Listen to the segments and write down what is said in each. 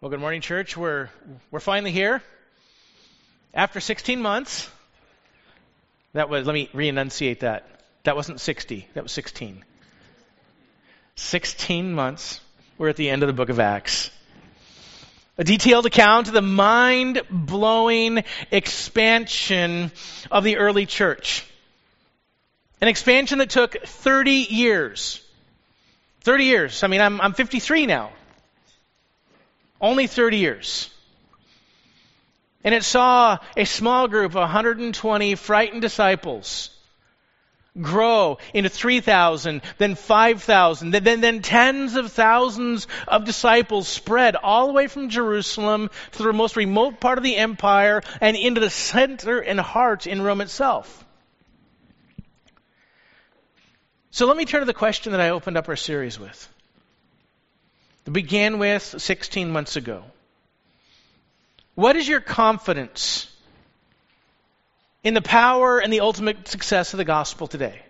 Well, good morning, church. We're we're finally here after 16 months. That was let me re-enunciate that. That wasn't 60. That was 16. 16 months. We're at the end of the book of Acts. A detailed account of the mind-blowing expansion of the early church. An expansion that took 30 years. 30 years. I mean, I'm, I'm 53 now. Only 30 years. And it saw a small group of 120 frightened disciples grow into 3,000, then 5,000, then, then tens of thousands of disciples spread all the way from Jerusalem to the most remote part of the empire and into the center and heart in Rome itself. So let me turn to the question that I opened up our series with. Began with 16 months ago. What is your confidence in the power and the ultimate success of the gospel today?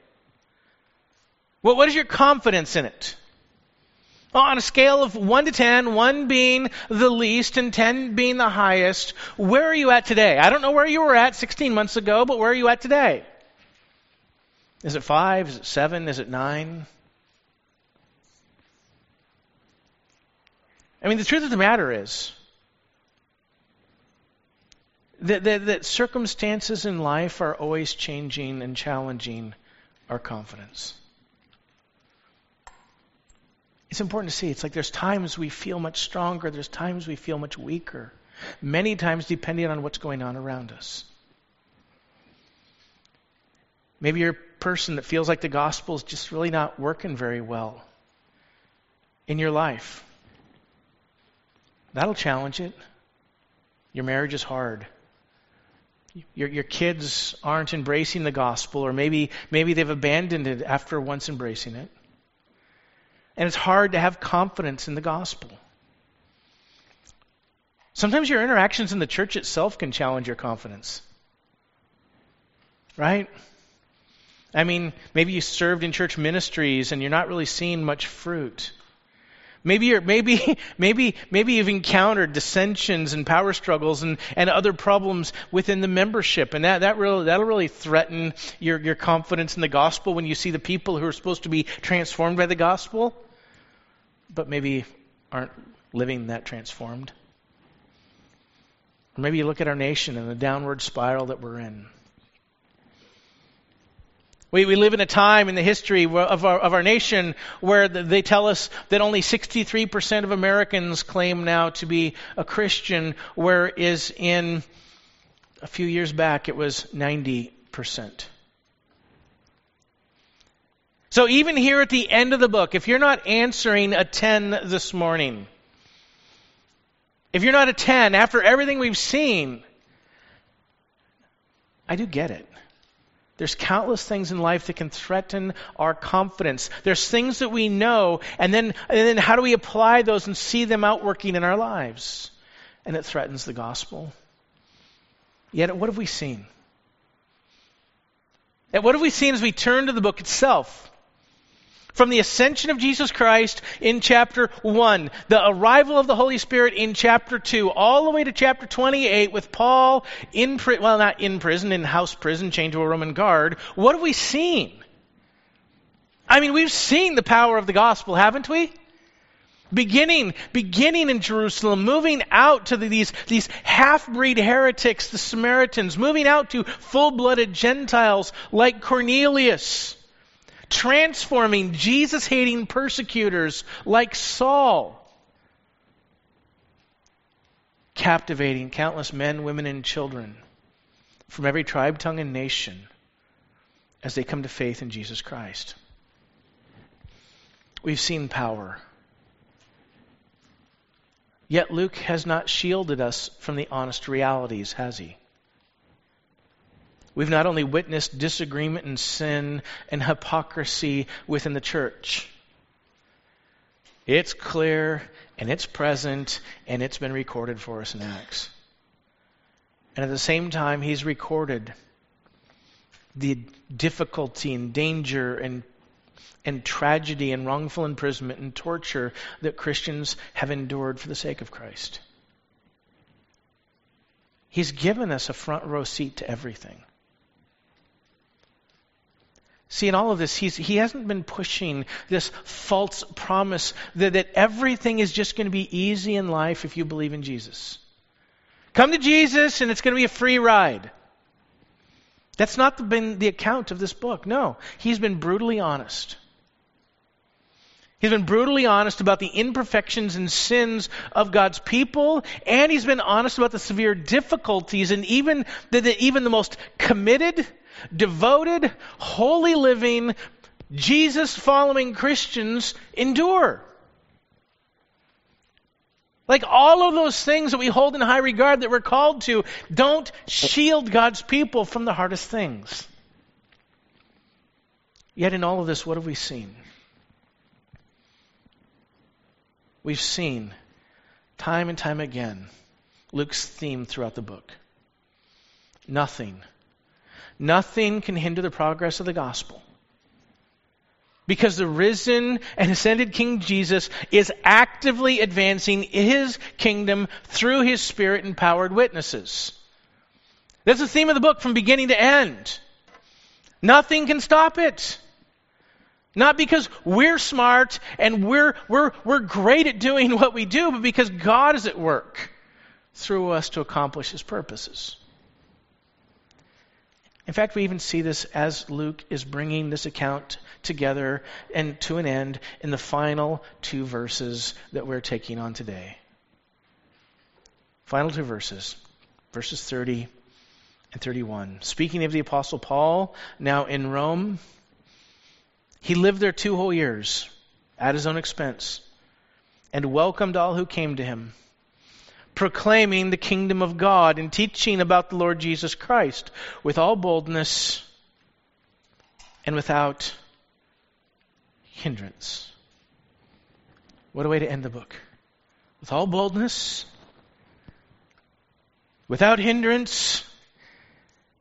What is your confidence in it? Well, on a scale of 1 to 10, 1 being the least and 10 being the highest, where are you at today? I don't know where you were at 16 months ago, but where are you at today? Is it 5? Is it 7? Is it 9? I mean, the truth of the matter is that, that, that circumstances in life are always changing and challenging our confidence. It's important to see. It's like there's times we feel much stronger, there's times we feel much weaker, many times depending on what's going on around us. Maybe you're a person that feels like the gospel is just really not working very well in your life. That'll challenge it. Your marriage is hard. Your, your kids aren't embracing the gospel, or maybe, maybe they've abandoned it after once embracing it. And it's hard to have confidence in the gospel. Sometimes your interactions in the church itself can challenge your confidence. Right? I mean, maybe you served in church ministries and you're not really seeing much fruit. Maybe you're, maybe, maybe, maybe you've encountered dissensions and power struggles and, and other problems within the membership. And that, that really, that'll really threaten your, your confidence in the gospel when you see the people who are supposed to be transformed by the gospel, but maybe aren't living that transformed. Or maybe you look at our nation and the downward spiral that we're in. We, we live in a time in the history of our, of our nation where they tell us that only 63% of Americans claim now to be a Christian, whereas in a few years back it was 90%. So even here at the end of the book, if you're not answering a 10 this morning, if you're not a 10 after everything we've seen, I do get it. There's countless things in life that can threaten our confidence. There's things that we know, and then, and then how do we apply those and see them outworking in our lives? And it threatens the gospel. Yet, what have we seen? And what have we seen as we turn to the book itself? From the ascension of Jesus Christ in chapter 1, the arrival of the Holy Spirit in chapter 2, all the way to chapter 28 with Paul in prison, well, not in prison, in house prison, chained to a Roman guard, what have we seen? I mean, we've seen the power of the gospel, haven't we? Beginning, beginning in Jerusalem, moving out to the, these, these half-breed heretics, the Samaritans, moving out to full-blooded Gentiles like Cornelius transforming Jesus hating persecutors like Saul, captivating countless men, women, and children from every tribe, tongue, and nation as they come to faith in Jesus Christ. We've seen power. Yet Luke has not shielded us from the honest realities, has he? We've not only witnessed disagreement and sin and hypocrisy within the church, it's clear and it's present and it's been recorded for us in Acts. And at the same time, he's recorded the difficulty and danger and and tragedy and wrongful imprisonment and torture that Christians have endured for the sake of Christ. He's given us a front row seat to everything. See, in all of this, he's, he hasn't been pushing this false promise that, that everything is just going to be easy in life if you believe in Jesus. Come to Jesus and it's going to be a free ride. That's not been the account of this book. No, he's been brutally honest. He's been brutally honest about the imperfections and sins of God's people, and he's been honest about the severe difficulties and even that even the most committed, devoted, holy living, Jesus following Christians endure. Like all of those things that we hold in high regard that we're called to don't shield God's people from the hardest things. Yet in all of this, what have we seen? We've seen time and time again Luke's theme throughout the book. Nothing, nothing can hinder the progress of the gospel. Because the risen and ascended King Jesus is actively advancing his kingdom through his spirit empowered witnesses. That's the theme of the book from beginning to end. Nothing can stop it. Not because we're smart and we're, we're, we're great at doing what we do, but because God is at work through us to accomplish his purposes. In fact, we even see this as Luke is bringing this account together and to an end in the final two verses that we're taking on today. Final two verses, verses 30 and 31. Speaking of the Apostle Paul, now in Rome, he lived there two whole years at his own expense and welcomed all who came to him proclaiming the kingdom of God and teaching about the Lord Jesus Christ with all boldness and without hindrance. What a way to end the book. With all boldness, without hindrance,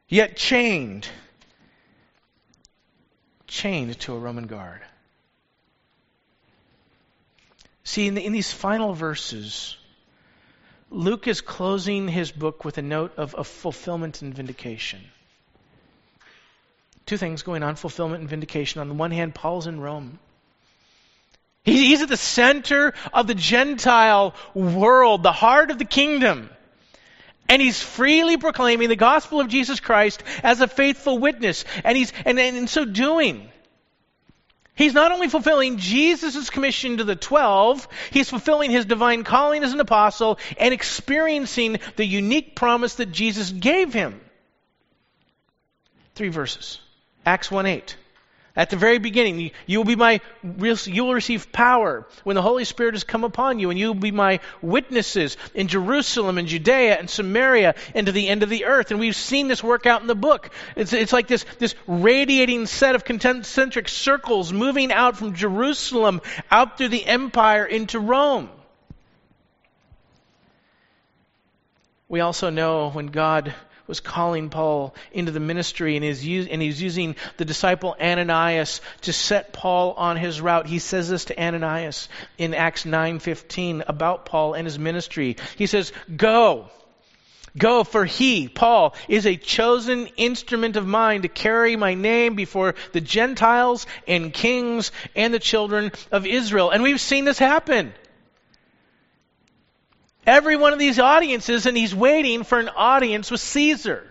yet chained. Chained to a Roman guard. See, in, the, in these final verses, Luke is closing his book with a note of, of fulfillment and vindication. Two things going on fulfillment and vindication. On the one hand, Paul's in Rome. He's at the center of the Gentile world, the heart of the kingdom. And he's freely proclaiming the gospel of Jesus Christ as a faithful witness. And he's, and, and in so doing, He's not only fulfilling Jesus' commission to the twelve, he's fulfilling his divine calling as an apostle and experiencing the unique promise that Jesus gave him. Three verses. Acts 1 8. At the very beginning, you will be my, you will receive power when the Holy Spirit has come upon you, and you will be my witnesses in Jerusalem and Judea and Samaria and to the end of the earth. And we've seen this work out in the book. It's, it's like this, this radiating set of concentric circles moving out from Jerusalem out through the empire into Rome. We also know when God was calling Paul into the ministry and he's, and he's using the disciple Ananias to set Paul on his route. He says this to Ananias in Acts 9:15 about Paul and his ministry. He says, "Go. Go, for he, Paul, is a chosen instrument of mine to carry my name before the Gentiles and kings and the children of Israel." And we've seen this happen every one of these audiences, and he's waiting for an audience with Caesar.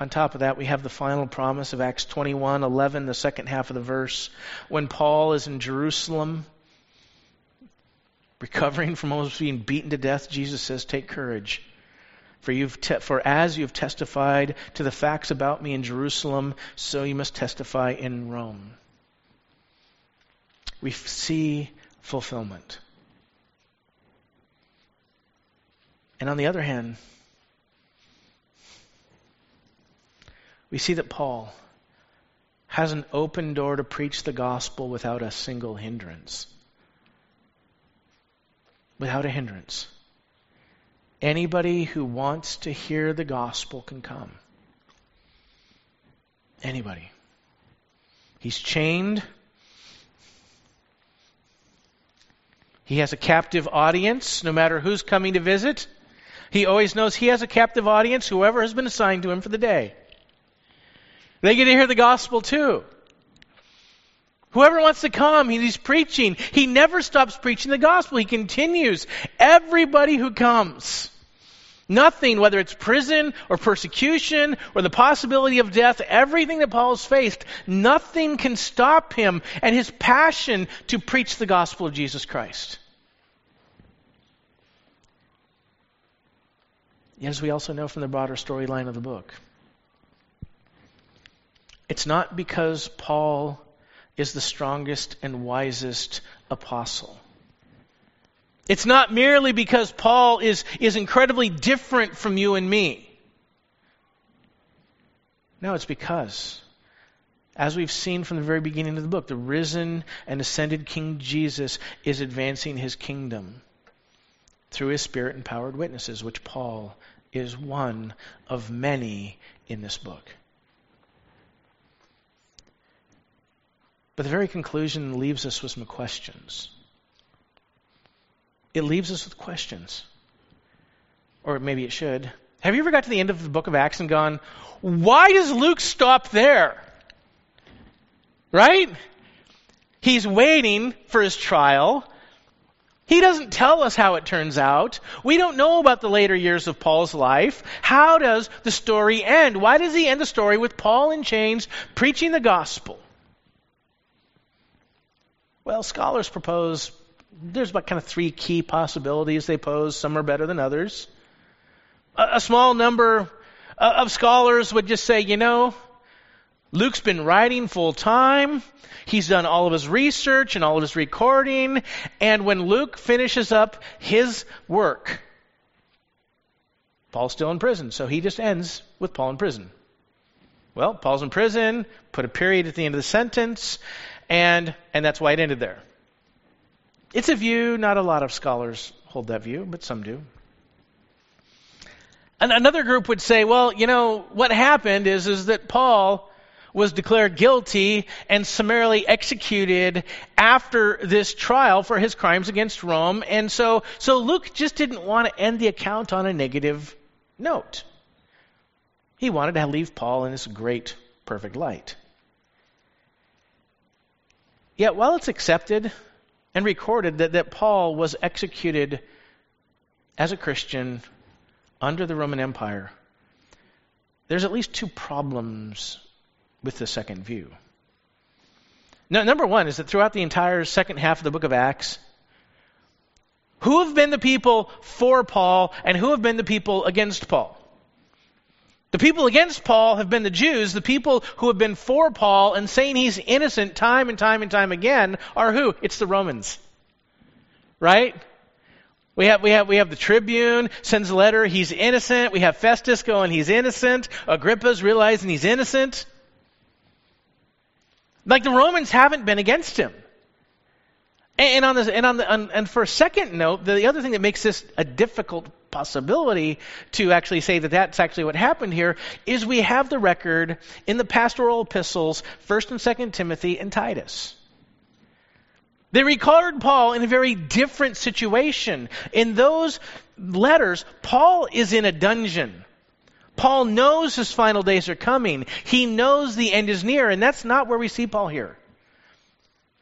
On top of that, we have the final promise of Acts 21 11, the second half of the verse. When Paul is in Jerusalem, recovering from almost being beaten to death, Jesus says, Take courage. For, you've te- for as you've testified to the facts about me in Jerusalem, so you must testify in Rome we see fulfillment. And on the other hand, we see that Paul has an open door to preach the gospel without a single hindrance. Without a hindrance. Anybody who wants to hear the gospel can come. Anybody. He's chained. He has a captive audience, no matter who's coming to visit. He always knows he has a captive audience, whoever has been assigned to him for the day. They get to hear the gospel too. Whoever wants to come, he's preaching. He never stops preaching the gospel. He continues. Everybody who comes. Nothing, whether it's prison or persecution or the possibility of death, everything that Paul has faced, nothing can stop him and his passion to preach the gospel of Jesus Christ. As we also know from the broader storyline of the book, it's not because Paul is the strongest and wisest apostle. It's not merely because Paul is, is incredibly different from you and me. No, it's because, as we've seen from the very beginning of the book, the risen and ascended King Jesus is advancing his kingdom through his spirit empowered witnesses, which Paul is one of many in this book. But the very conclusion leaves us with some questions. It leaves us with questions. Or maybe it should. Have you ever got to the end of the book of Acts and gone, why does Luke stop there? Right? He's waiting for his trial. He doesn't tell us how it turns out. We don't know about the later years of Paul's life. How does the story end? Why does he end the story with Paul in chains preaching the gospel? Well, scholars propose there's about kind of three key possibilities they pose. Some are better than others. A, a small number uh, of scholars would just say, you know, Luke's been writing full time. He's done all of his research and all of his recording. And when Luke finishes up his work, Paul's still in prison. So he just ends with Paul in prison. Well, Paul's in prison, put a period at the end of the sentence, and, and that's why it ended there. It's a view, not a lot of scholars hold that view, but some do. And another group would say, well, you know, what happened is, is that Paul was declared guilty and summarily executed after this trial for his crimes against Rome. And so, so Luke just didn't want to end the account on a negative note. He wanted to leave Paul in this great, perfect light. Yet, while it's accepted and recorded that, that Paul was executed as a Christian under the Roman Empire, there's at least two problems with the second view. Number one is that throughout the entire second half of the book of Acts, who have been the people for Paul and who have been the people against Paul? The people against Paul have been the Jews. The people who have been for Paul and saying he's innocent time and time and time again are who? It's the Romans. Right? We have, we have, we have the tribune sends a letter, he's innocent. We have Festus going, he's innocent. Agrippa's realizing he's innocent. Like the Romans haven't been against him. And on this, and on the, on, and for a second note, the other thing that makes this a difficult possibility to actually say that that's actually what happened here is we have the record in the pastoral epistles, 1st and 2nd Timothy and Titus. They record Paul in a very different situation. In those letters, Paul is in a dungeon. Paul knows his final days are coming. He knows the end is near, and that's not where we see Paul here.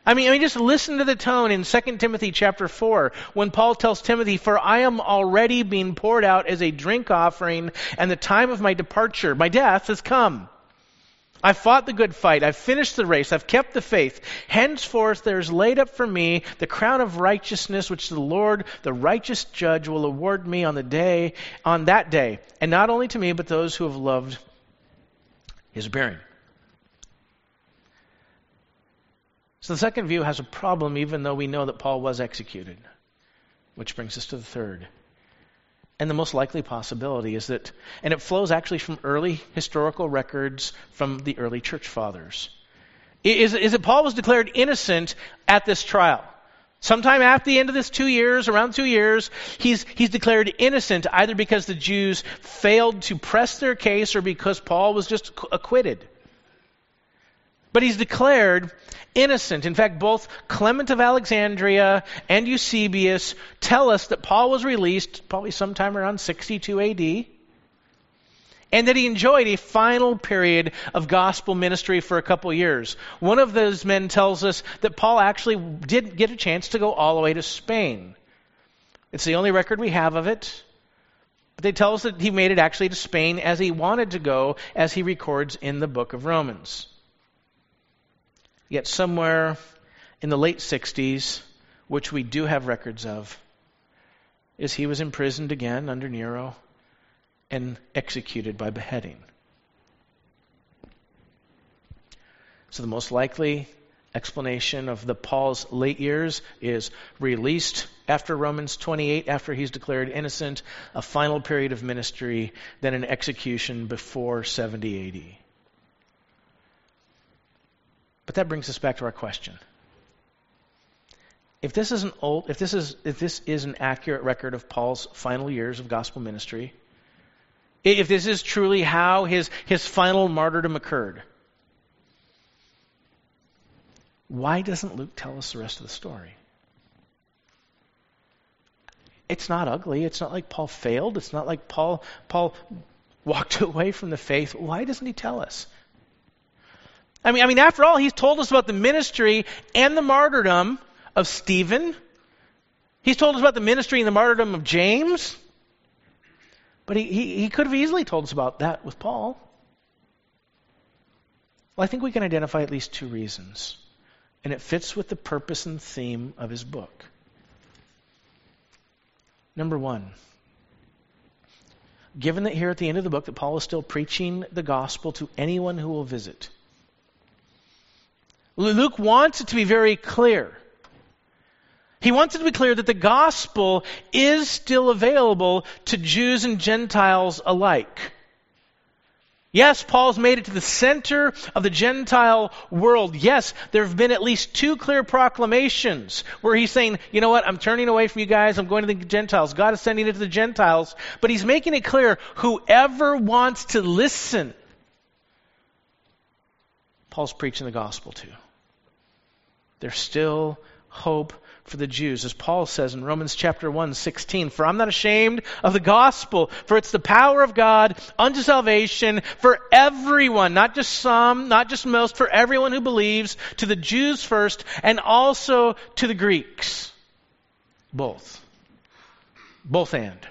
I mean, I mean, just listen to the tone in 2 Timothy chapter 4 when Paul tells Timothy, For I am already being poured out as a drink offering, and the time of my departure, my death, has come. I've fought the good fight. I've finished the race. I've kept the faith. Henceforth, there is laid up for me the crown of righteousness, which the Lord, the righteous judge, will award me on the day, on that day. And not only to me, but those who have loved his appearing. So the second view has a problem, even though we know that Paul was executed. Which brings us to the third. And the most likely possibility is that, and it flows actually from early historical records from the early church fathers, is, is that Paul was declared innocent at this trial. Sometime after the end of this two years, around two years, he's, he's declared innocent either because the Jews failed to press their case or because Paul was just acquitted. But he's declared innocent. In fact, both Clement of Alexandria and Eusebius tell us that Paul was released probably sometime around 62 AD and that he enjoyed a final period of gospel ministry for a couple years. One of those men tells us that Paul actually did get a chance to go all the way to Spain. It's the only record we have of it. But they tell us that he made it actually to Spain as he wanted to go, as he records in the book of Romans. Yet somewhere in the late 60s, which we do have records of, is he was imprisoned again under Nero and executed by beheading. So the most likely explanation of the Paul's late years is released after Romans 28 after he's declared innocent, a final period of ministry, then an execution before 70 AD. But that brings us back to our question. If this is an old if this is if this is an accurate record of Paul's final years of gospel ministry, if this is truly how his, his final martyrdom occurred, why doesn't Luke tell us the rest of the story? It's not ugly. It's not like Paul failed. It's not like Paul Paul walked away from the faith. Why doesn't he tell us? I mean, I mean, after all, he's told us about the ministry and the martyrdom of Stephen. He's told us about the ministry and the martyrdom of James. But he, he, he could have easily told us about that with Paul. Well, I think we can identify at least two reasons. And it fits with the purpose and theme of his book. Number one, given that here at the end of the book that Paul is still preaching the gospel to anyone who will visit, Luke wants it to be very clear he wants it to be clear that the gospel is still available to Jews and Gentiles alike. Yes, Paul's made it to the center of the Gentile world. Yes, there have been at least two clear proclamations where he's saying, you know what, I'm turning away from you guys, I'm going to the Gentiles. God is sending it to the Gentiles. But he's making it clear whoever wants to listen, Paul's preaching the gospel to. There's still hope for the Jews. As Paul says in Romans chapter 1, 16, For I'm not ashamed of the gospel, for it's the power of God unto salvation for everyone, not just some, not just most, for everyone who believes, to the Jews first, and also to the Greeks. Both. Both and.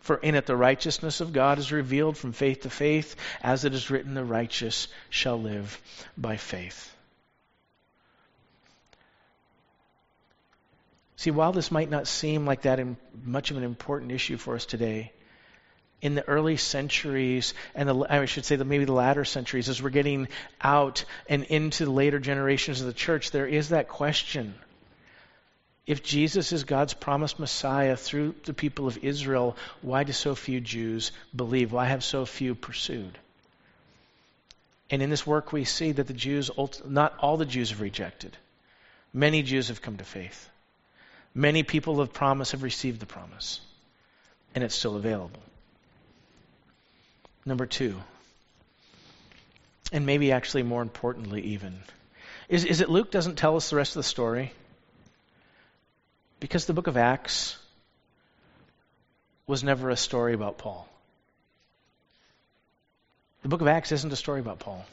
For in it the righteousness of God is revealed from faith to faith, as it is written, the righteous shall live by faith. See, while this might not seem like that much of an important issue for us today, in the early centuries, and the, I should say that maybe the latter centuries, as we're getting out and into the later generations of the church, there is that question. If Jesus is God's promised Messiah through the people of Israel, why do so few Jews believe? Why have so few pursued? And in this work, we see that the Jews, not all the Jews have rejected. Many Jews have come to faith. Many people of promise have received the promise, and it's still available. Number two, and maybe actually more importantly, even, is, is that Luke doesn't tell us the rest of the story because the book of Acts was never a story about Paul. The book of Acts isn't a story about Paul.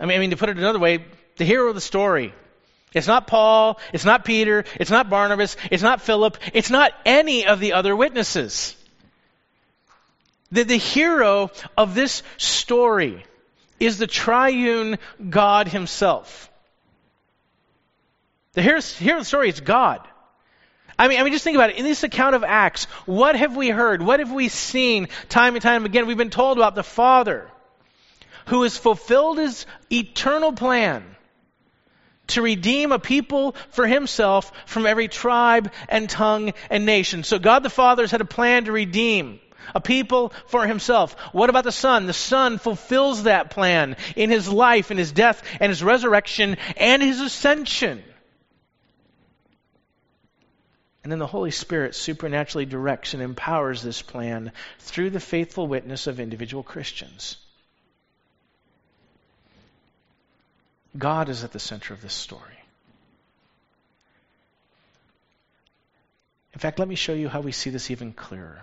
I mean, I mean, to put it another way, the hero of the story it's not Paul, it's not Peter, it's not Barnabas, it's not Philip, it's not any of the other witnesses. The, the hero of this story is the triune God himself. The hero, hero of the story is God. I mean, I mean, just think about it. In this account of Acts, what have we heard? What have we seen time and time again? We've been told about the Father who has fulfilled his eternal plan to redeem a people for himself from every tribe and tongue and nation. So God the Father has had a plan to redeem a people for himself. What about the Son? The Son fulfills that plan in his life, in his death, and his resurrection, and his ascension. And then the Holy Spirit supernaturally directs and empowers this plan through the faithful witness of individual Christians. God is at the center of this story. In fact, let me show you how we see this even clearer.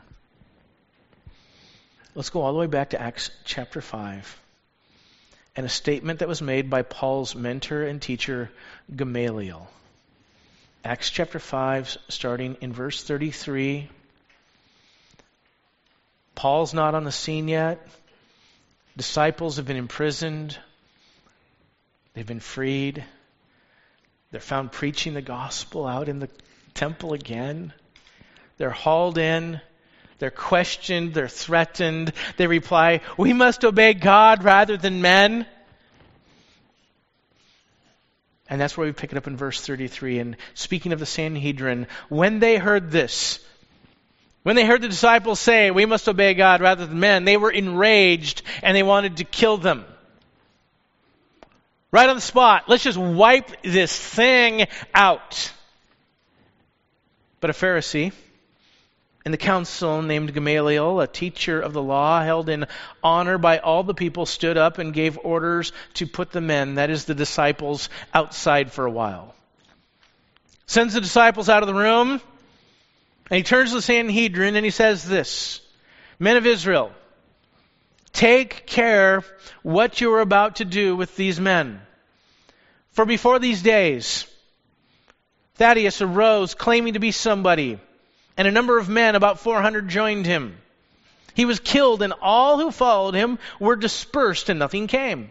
Let's go all the way back to Acts chapter 5 and a statement that was made by Paul's mentor and teacher, Gamaliel. Acts chapter 5, starting in verse 33. Paul's not on the scene yet. Disciples have been imprisoned, they've been freed. They're found preaching the gospel out in the temple again. They're hauled in. They're questioned. They're threatened. They reply, We must obey God rather than men. And that's where we pick it up in verse 33. And speaking of the Sanhedrin, when they heard this, when they heard the disciples say, We must obey God rather than men, they were enraged and they wanted to kill them. Right on the spot. Let's just wipe this thing out. But a Pharisee, in the council named Gamaliel, a teacher of the law, held in honor by all the people, stood up and gave orders to put the men, that is, the disciples, outside for a while. Sends the disciples out of the room, and he turns to the Sanhedrin and he says this Men of Israel, take care what you are about to do with these men. For before these days, Theudas arose claiming to be somebody and a number of men, about 400, joined him. He was killed, and all who followed him were dispersed, and nothing came.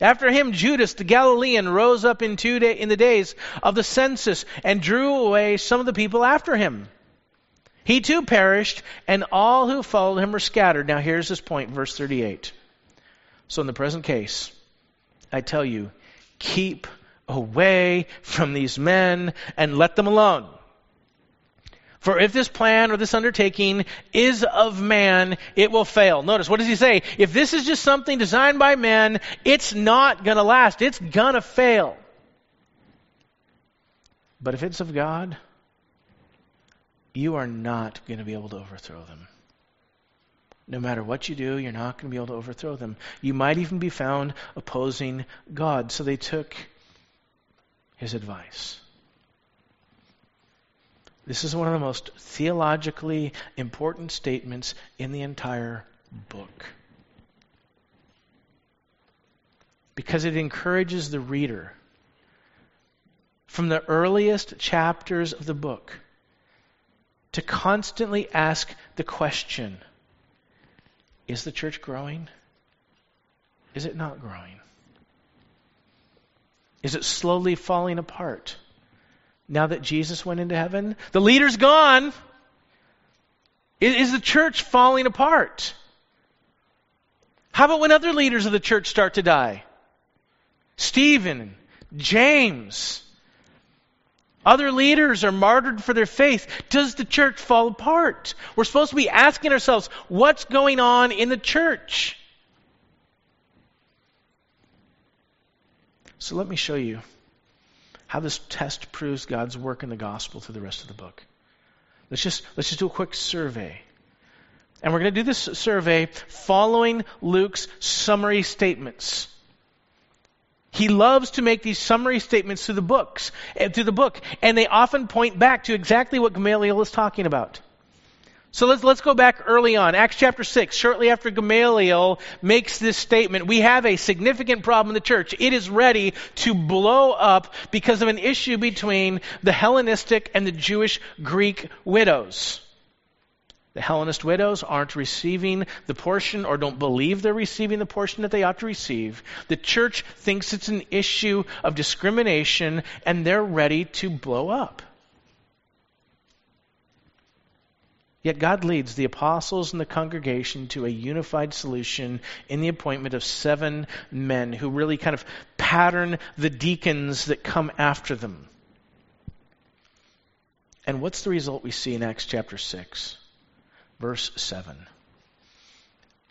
After him, Judas the Galilean rose up in, two day, in the days of the census and drew away some of the people after him. He too perished, and all who followed him were scattered. Now, here's this point, verse 38. So, in the present case, I tell you, keep away from these men and let them alone. For if this plan or this undertaking is of man, it will fail. Notice, what does he say? If this is just something designed by men, it's not going to last. It's going to fail. But if it's of God, you are not going to be able to overthrow them. No matter what you do, you're not going to be able to overthrow them. You might even be found opposing God. So they took his advice. This is one of the most theologically important statements in the entire book. Because it encourages the reader from the earliest chapters of the book to constantly ask the question Is the church growing? Is it not growing? Is it slowly falling apart? now that Jesus went into heaven? The leader's gone. Is the church falling apart? How about when other leaders of the church start to die? Stephen, James, other leaders are martyred for their faith. Does the church fall apart? We're supposed to be asking ourselves, what's going on in the church? So let me show you how this test proves God's work in the gospel through the rest of the book. Let's just, let's just do a quick survey. And we're going to do this survey following Luke's summary statements. He loves to make these summary statements through the books, eh, through the book, and they often point back to exactly what Gamaliel is talking about. So let's, let's go back early on. Acts chapter 6, shortly after Gamaliel makes this statement, we have a significant problem in the church. It is ready to blow up because of an issue between the Hellenistic and the Jewish Greek widows. The Hellenist widows aren't receiving the portion or don't believe they're receiving the portion that they ought to receive. The church thinks it's an issue of discrimination and they're ready to blow up. Yet God leads the apostles and the congregation to a unified solution in the appointment of seven men who really kind of pattern the deacons that come after them. And what's the result we see in Acts chapter 6, verse 7?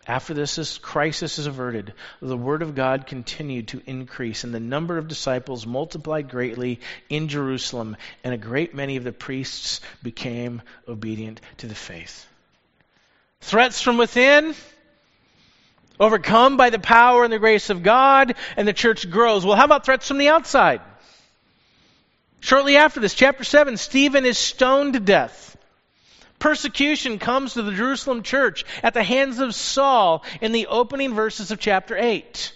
After this, this crisis is averted, the word of God continued to increase, and the number of disciples multiplied greatly in Jerusalem, and a great many of the priests became obedient to the faith. Threats from within? overcome by the power and the grace of God, and the church grows. Well, how about threats from the outside? Shortly after this, chapter 7, Stephen is stoned to death. Persecution comes to the Jerusalem church at the hands of Saul in the opening verses of chapter 8.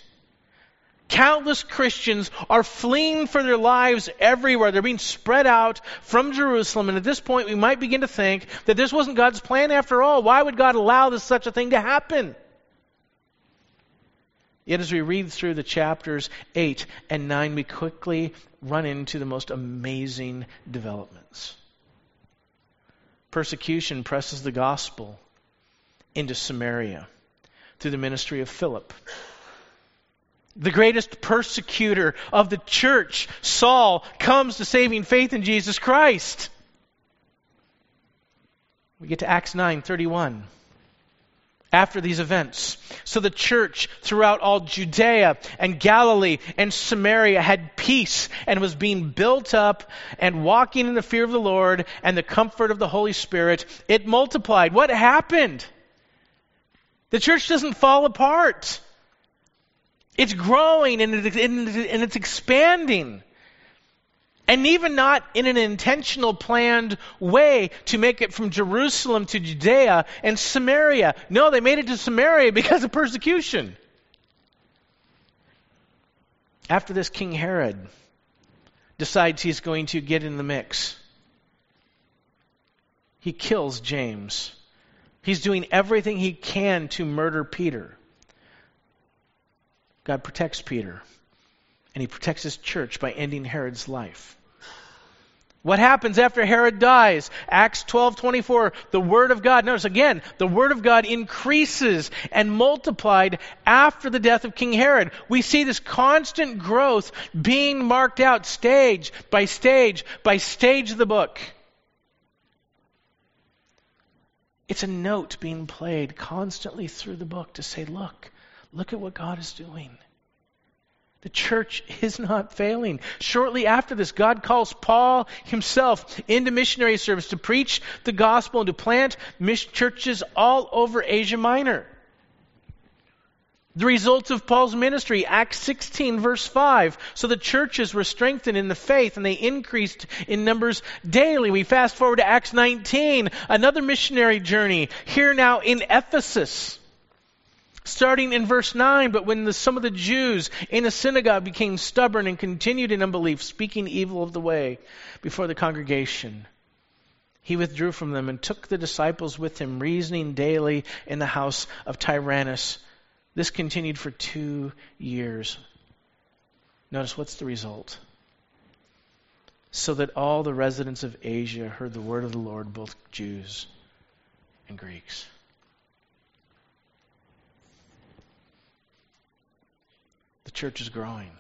Countless Christians are fleeing for their lives everywhere. They're being spread out from Jerusalem. And at this point, we might begin to think that this wasn't God's plan after all. Why would God allow this such a thing to happen? Yet, as we read through the chapters 8 and 9, we quickly run into the most amazing developments. Persecution presses the gospel into Samaria through the ministry of Philip. The greatest persecutor of the church, Saul, comes to saving faith in Jesus Christ. We get to Acts 9:31 after these events. So the church throughout all Judea and Galilee and Samaria had peace and was being built up and walking in the fear of the Lord and the comfort of the Holy Spirit. It multiplied. What happened? The church doesn't fall apart. It's growing and it's expanding. And even not in an intentional, planned way to make it from Jerusalem to Judea and Samaria. No, they made it to Samaria because of persecution. After this, King Herod decides he's going to get in the mix. He kills James. He's doing everything he can to murder Peter. God protects Peter and he protects his church by ending Herod's life. What happens after Herod dies? Acts 12:24, the word of God. Notice again, the word of God increases and multiplied after the death of King Herod. We see this constant growth being marked out stage by stage by stage of the book. It's a note being played constantly through the book to say, look, look at what God is doing. The church is not failing. Shortly after this, God calls Paul himself into missionary service to preach the gospel and to plant churches all over Asia Minor. The results of Paul's ministry, Acts 16, verse 5. So the churches were strengthened in the faith and they increased in numbers daily. We fast forward to Acts 19, another missionary journey, here now in Ephesus. Starting in verse 9, but when the, some of the Jews in the synagogue became stubborn and continued in unbelief, speaking evil of the way before the congregation, he withdrew from them and took the disciples with him, reasoning daily in the house of Tyrannus. This continued for two years. Notice what's the result? So that all the residents of Asia heard the word of the Lord, both Jews and Greeks. Church is growing.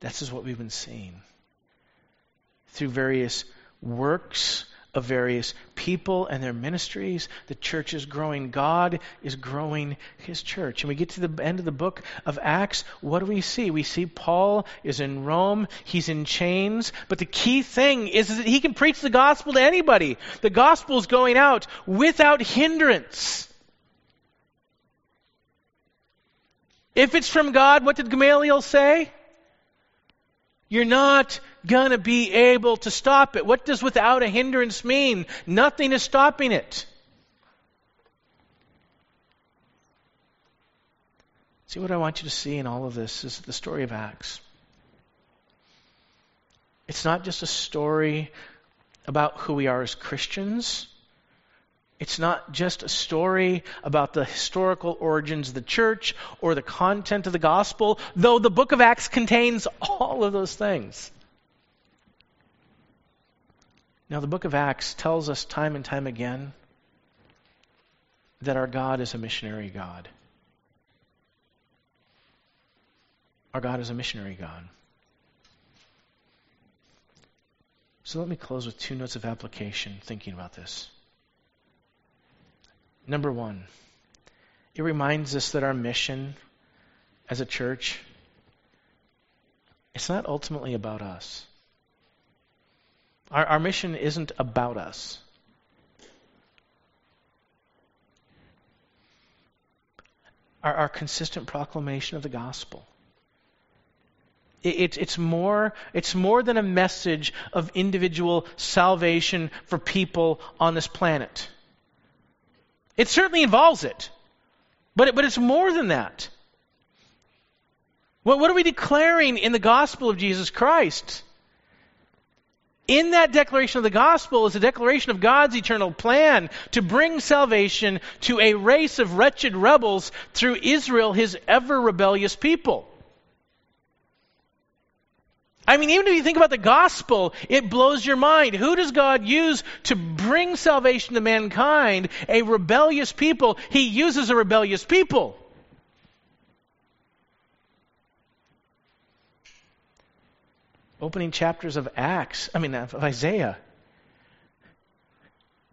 This is what we've been seeing. Through various works of various people and their ministries, the church is growing. God is growing his church. And we get to the end of the book of Acts. What do we see? We see Paul is in Rome. He's in chains. But the key thing is that he can preach the gospel to anybody. The gospel is going out without hindrance. If it's from God, what did Gamaliel say? You're not going to be able to stop it. What does without a hindrance mean? Nothing is stopping it. See, what I want you to see in all of this is the story of Acts. It's not just a story about who we are as Christians. It's not just a story about the historical origins of the church or the content of the gospel, though the book of Acts contains all of those things. Now, the book of Acts tells us time and time again that our God is a missionary God. Our God is a missionary God. So let me close with two notes of application thinking about this. Number one, it reminds us that our mission as a church, it's not ultimately about us. Our, our mission isn't about us. our, our consistent proclamation of the gospel. It, it's, more, it's more than a message of individual salvation for people on this planet. It certainly involves it, but, but it's more than that. What, what are we declaring in the gospel of Jesus Christ? In that declaration of the gospel is a declaration of God's eternal plan to bring salvation to a race of wretched rebels through Israel, his ever rebellious people. I mean, even if you think about the gospel, it blows your mind. Who does God use to bring salvation to mankind? A rebellious people. He uses a rebellious people. Opening chapters of Acts, I mean, of Isaiah.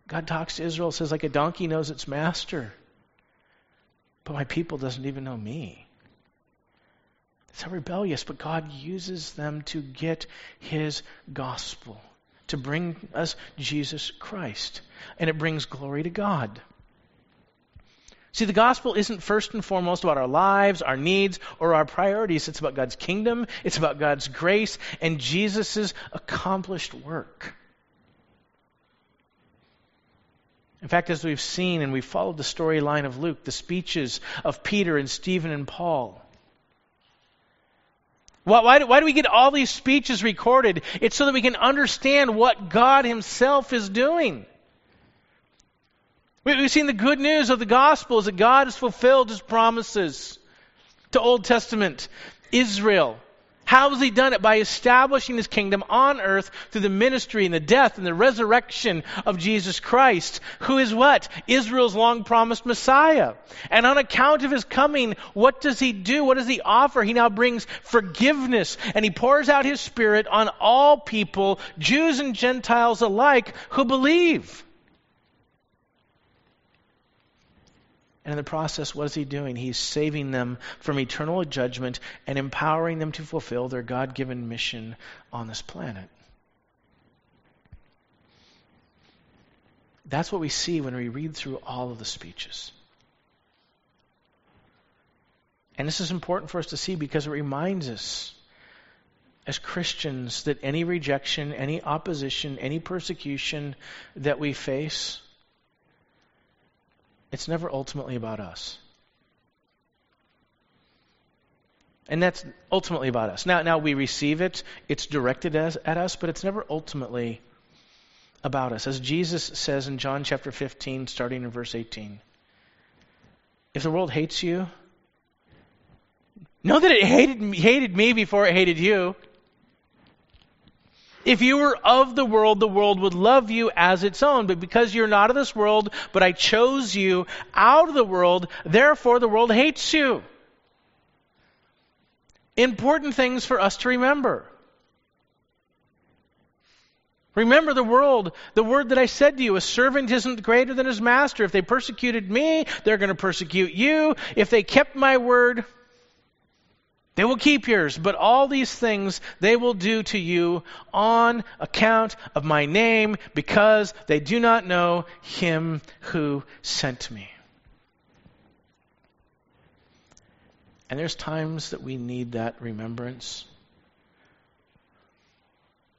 God talks to Israel, says, like a donkey knows its master. But my people doesn't even know me so rebellious, but God uses them to get His gospel, to bring us Jesus Christ. And it brings glory to God. See, the gospel isn't first and foremost about our lives, our needs, or our priorities. It's about God's kingdom, it's about God's grace, and Jesus' accomplished work. In fact, as we've seen and we've followed the storyline of Luke, the speeches of Peter and Stephen and Paul, why, why, do, why do we get all these speeches recorded? It's so that we can understand what God Himself is doing. We, we've seen the good news of the gospel is that God has fulfilled His promises to Old Testament Israel. How has he done it? By establishing his kingdom on earth through the ministry and the death and the resurrection of Jesus Christ, who is what? Israel's long promised Messiah. And on account of his coming, what does he do? What does he offer? He now brings forgiveness and he pours out his spirit on all people, Jews and Gentiles alike, who believe. And in the process, what is he doing? He's saving them from eternal judgment and empowering them to fulfill their God given mission on this planet. That's what we see when we read through all of the speeches. And this is important for us to see because it reminds us as Christians that any rejection, any opposition, any persecution that we face it's never ultimately about us. And that's ultimately about us. Now, now we receive it, it's directed as, at us, but it's never ultimately about us. As Jesus says in John chapter 15, starting in verse 18 If the world hates you, know that it hated, hated me before it hated you. If you were of the world, the world would love you as its own. But because you're not of this world, but I chose you out of the world, therefore the world hates you. Important things for us to remember. Remember the world, the word that I said to you, a servant isn't greater than his master. If they persecuted me, they're going to persecute you. If they kept my word, they will keep yours, but all these things they will do to you on account of my name because they do not know him who sent me. And there's times that we need that remembrance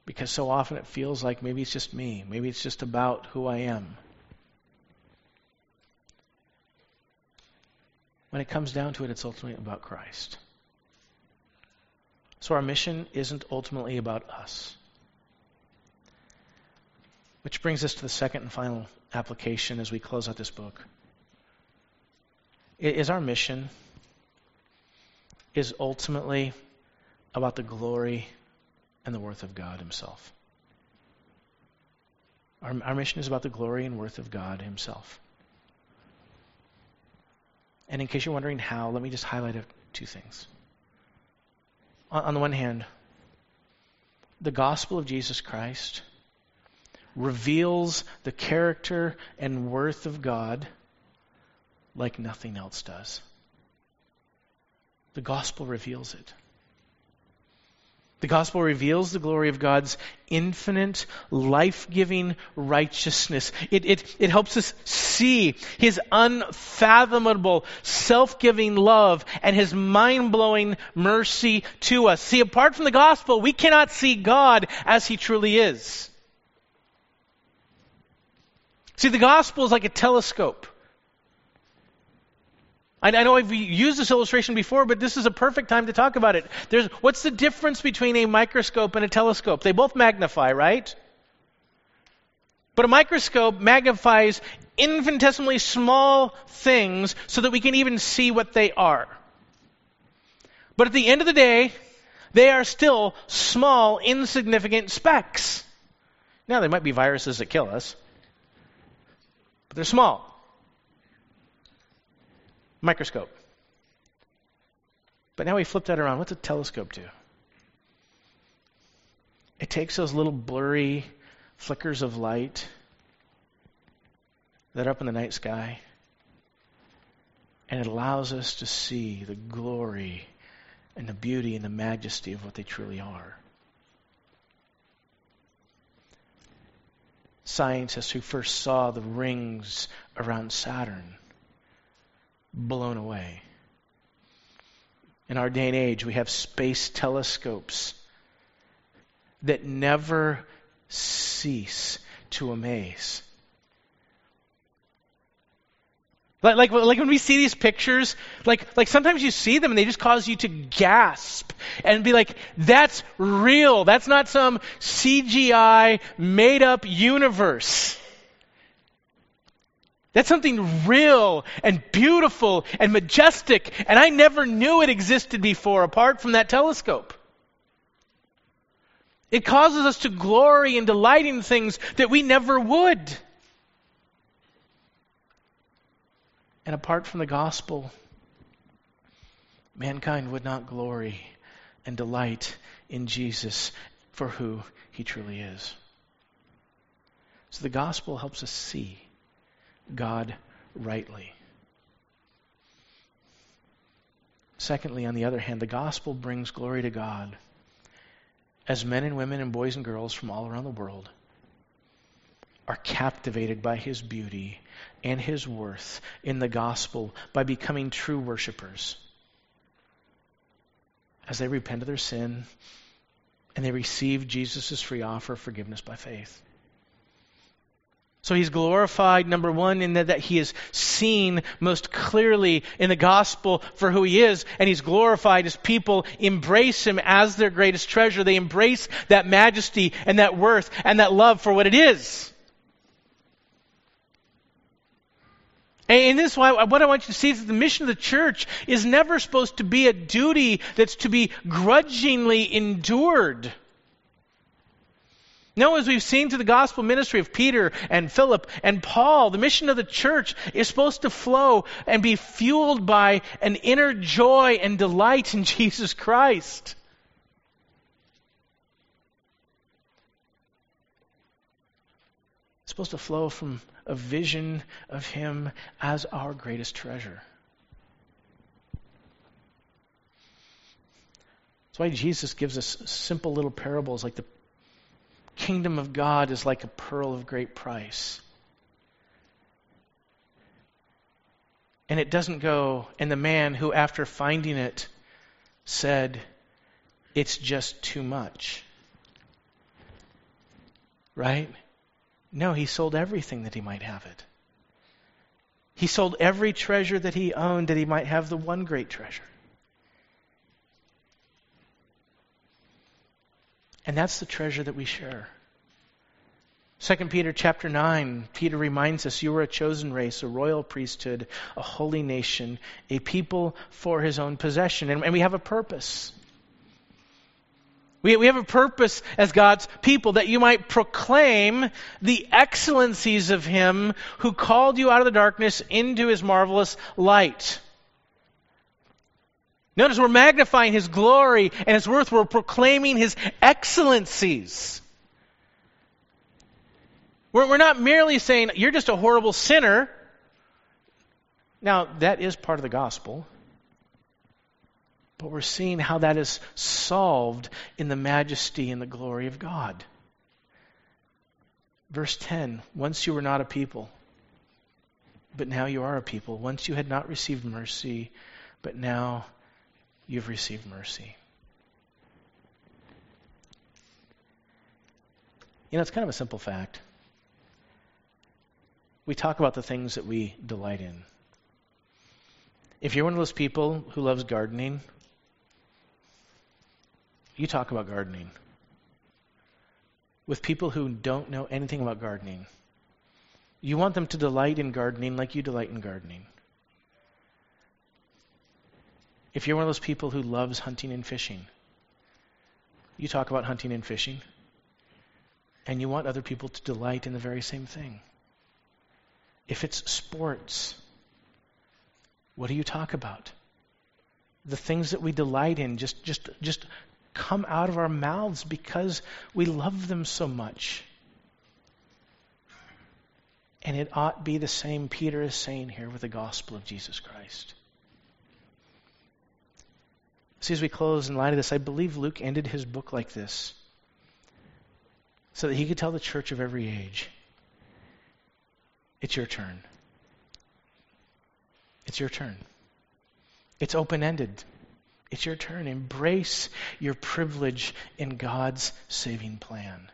because so often it feels like maybe it's just me, maybe it's just about who I am. When it comes down to it, it's ultimately about Christ. So our mission isn't ultimately about us. Which brings us to the second and final application as we close out this book. Is our mission is ultimately about the glory and the worth of God Himself. Our, our mission is about the glory and worth of God Himself. And in case you're wondering how, let me just highlight two things on the one hand, the gospel of Jesus Christ reveals the character and worth of God like nothing else does. The gospel reveals it. The gospel reveals the glory of God's infinite, life giving righteousness. It, it, it helps us see His unfathomable, self giving love and His mind blowing mercy to us. See, apart from the gospel, we cannot see God as He truly is. See, the gospel is like a telescope. I, know I've used this illustration before, but this is a perfect time to talk about it. There's, what's the difference between a microscope and a telescope? They both magnify, right? But a microscope magnifies infinitesimally small things so that we can even see what they are. But at the end of the day, they are still small, insignificant specks. Now, they might be viruses that kill us, but they're small. Microscope. But now we flip that around. What's a telescope do? It takes those little blurry flickers of light that are up in the night sky and it allows us to see the glory and the beauty and the majesty of what they truly are. Scientists who first saw the rings around Saturn blown away. In our day and age, we have space telescopes that never cease to amaze. Like, like, like when we see these pictures, like, like sometimes you see them and they just cause you to gasp and be like, that's real. That's not some CGI made up universe. That's something real and beautiful and majestic, and I never knew it existed before apart from that telescope. It causes us to glory and delight in things that we never would. And apart from the gospel, mankind would not glory and delight in Jesus for who he truly is. So the gospel helps us see God rightly. Secondly, on the other hand, the gospel brings glory to God as men and women and boys and girls from all around the world are captivated by his beauty and his worth in the gospel by becoming true worshipers. As they repent of their sin and they receive Jesus' free offer of forgiveness by faith. So he's glorified, number one, in that, that, he is seen most clearly in the gospel for who he is, and he's glorified as people embrace him as their greatest treasure. They embrace that majesty and that worth and that love for what it is. And this is why what I want you to see is that the mission of the church is never supposed to be a duty that's to be grudgingly endured. No, as we've seen through the gospel ministry of Peter and Philip and Paul, the mission of the church is supposed to flow and be fueled by an inner joy and delight in Jesus Christ. It's supposed to flow from a vision of Him as our greatest treasure. That's why Jesus gives us simple little parables like the kingdom of God is like a pearl of great price. And it doesn't go, and the man who, after finding it, said, It's just too much. Right? No, he sold everything that he might have it. He sold every treasure that he owned that he might have the one great treasure. And that's the treasure that we share. 2 Peter chapter 9, Peter reminds us you are a chosen race, a royal priesthood, a holy nation, a people for his own possession. And, and we have a purpose. We, we have a purpose as God's people that you might proclaim the excellencies of him who called you out of the darkness into his marvelous light. Notice we're magnifying His glory and His worth. We're proclaiming His excellencies. We're, we're not merely saying, you're just a horrible sinner. Now, that is part of the gospel. But we're seeing how that is solved in the majesty and the glory of God. Verse 10 Once you were not a people, but now you are a people. Once you had not received mercy, but now you've received mercy. You know, it's kind of a simple fact. We talk about the things that we delight in. If you're one of those people who loves gardening, you talk about gardening. With people who don't know anything about gardening, you want them to delight in gardening like you delight in gardening. If you're one of those people who loves hunting and fishing, you talk about hunting and fishing, and you want other people to delight in the very same thing. If it's sports, what do you talk about? The things that we delight in just, just, just come out of our mouths because we love them so much. And it ought be the same Peter is saying here with the gospel of Jesus Christ. See, as we close in light of this, I believe Luke ended his book like this so that he could tell the church of every age it's your turn. It's your turn. It's open ended. It's your turn. Embrace your privilege in God's saving plan.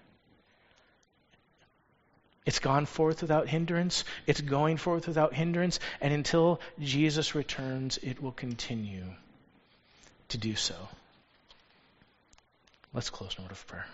It's gone forth without hindrance. It's going forth without hindrance. And until Jesus returns, it will continue to do so. Let's close in a word of prayer.